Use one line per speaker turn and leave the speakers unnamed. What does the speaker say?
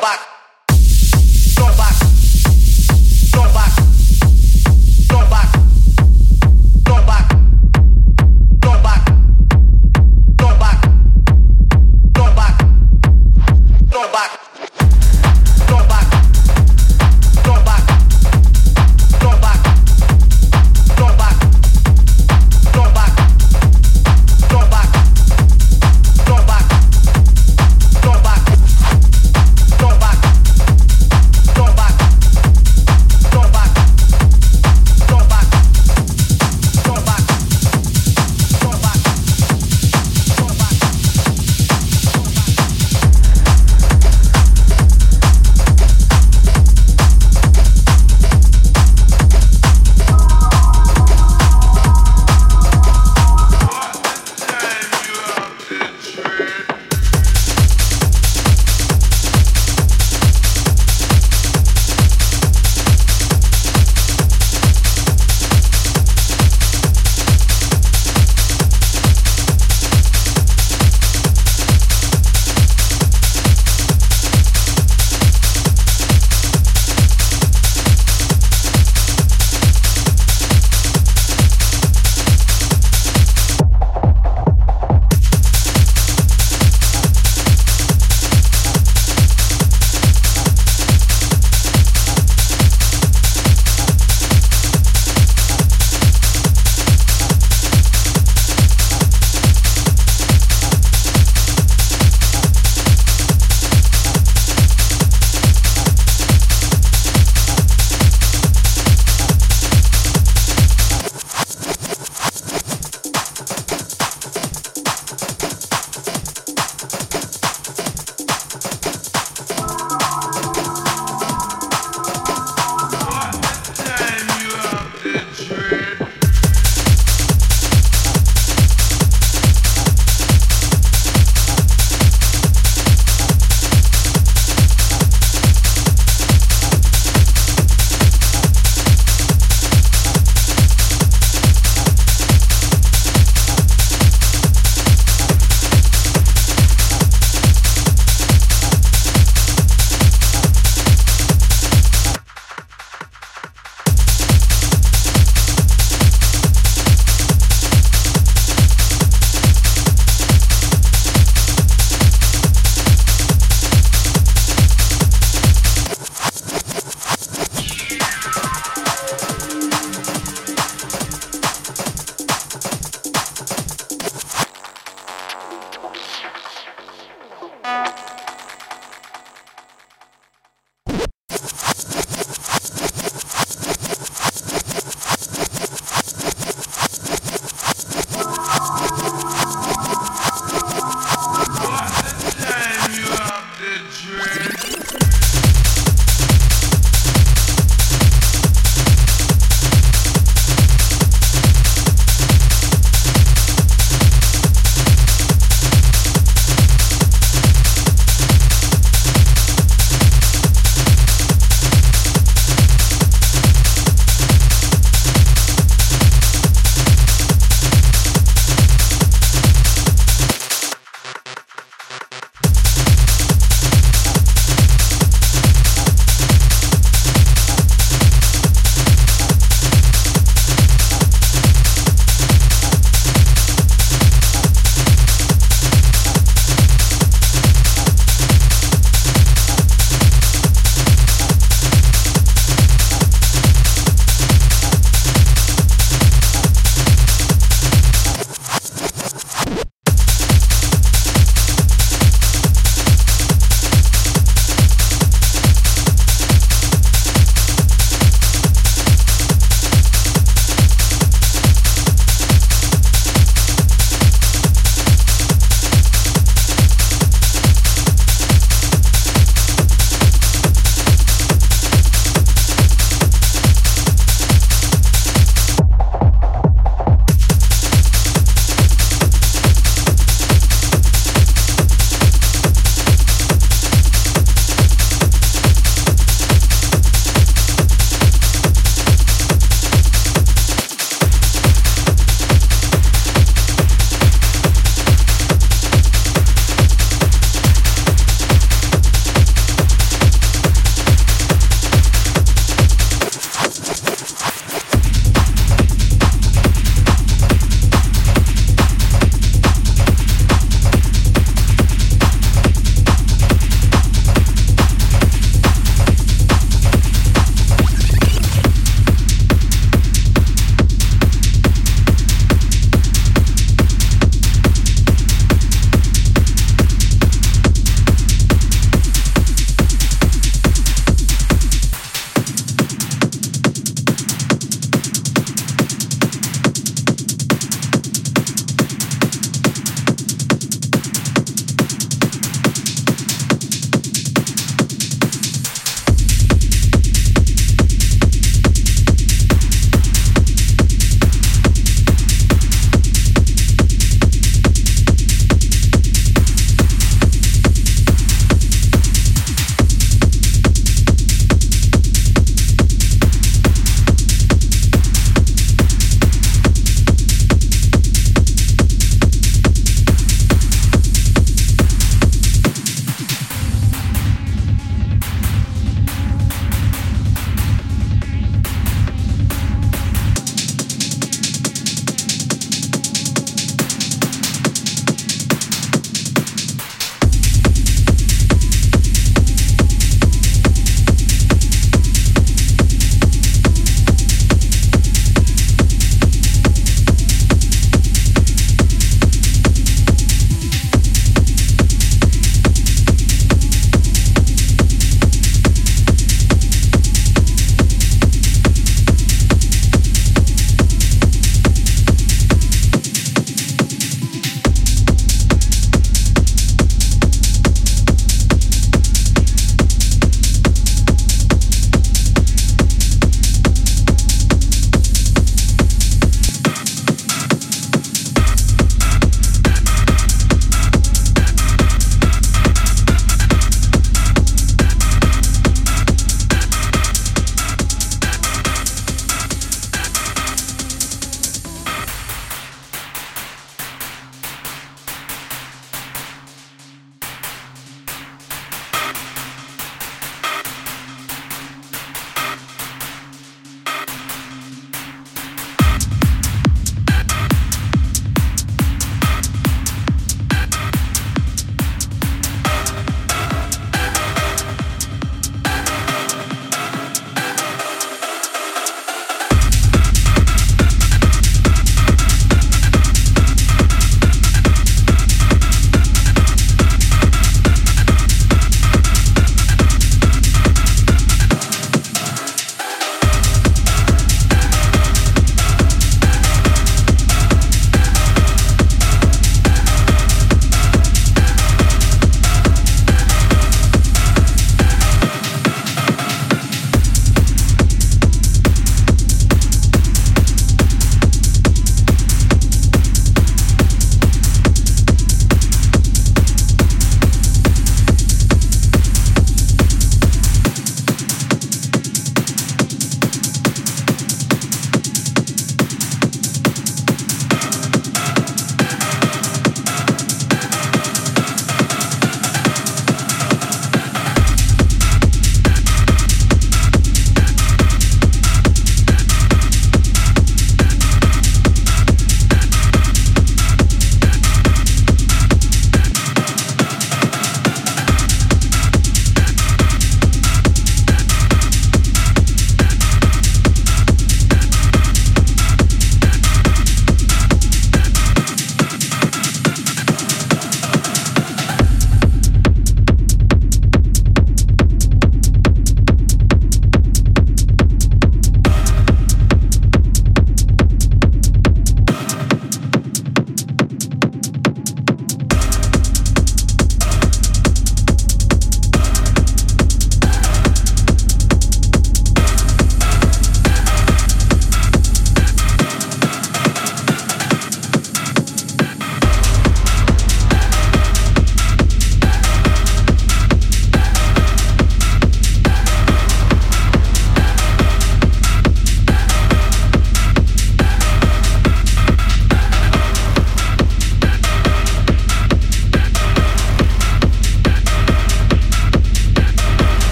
back,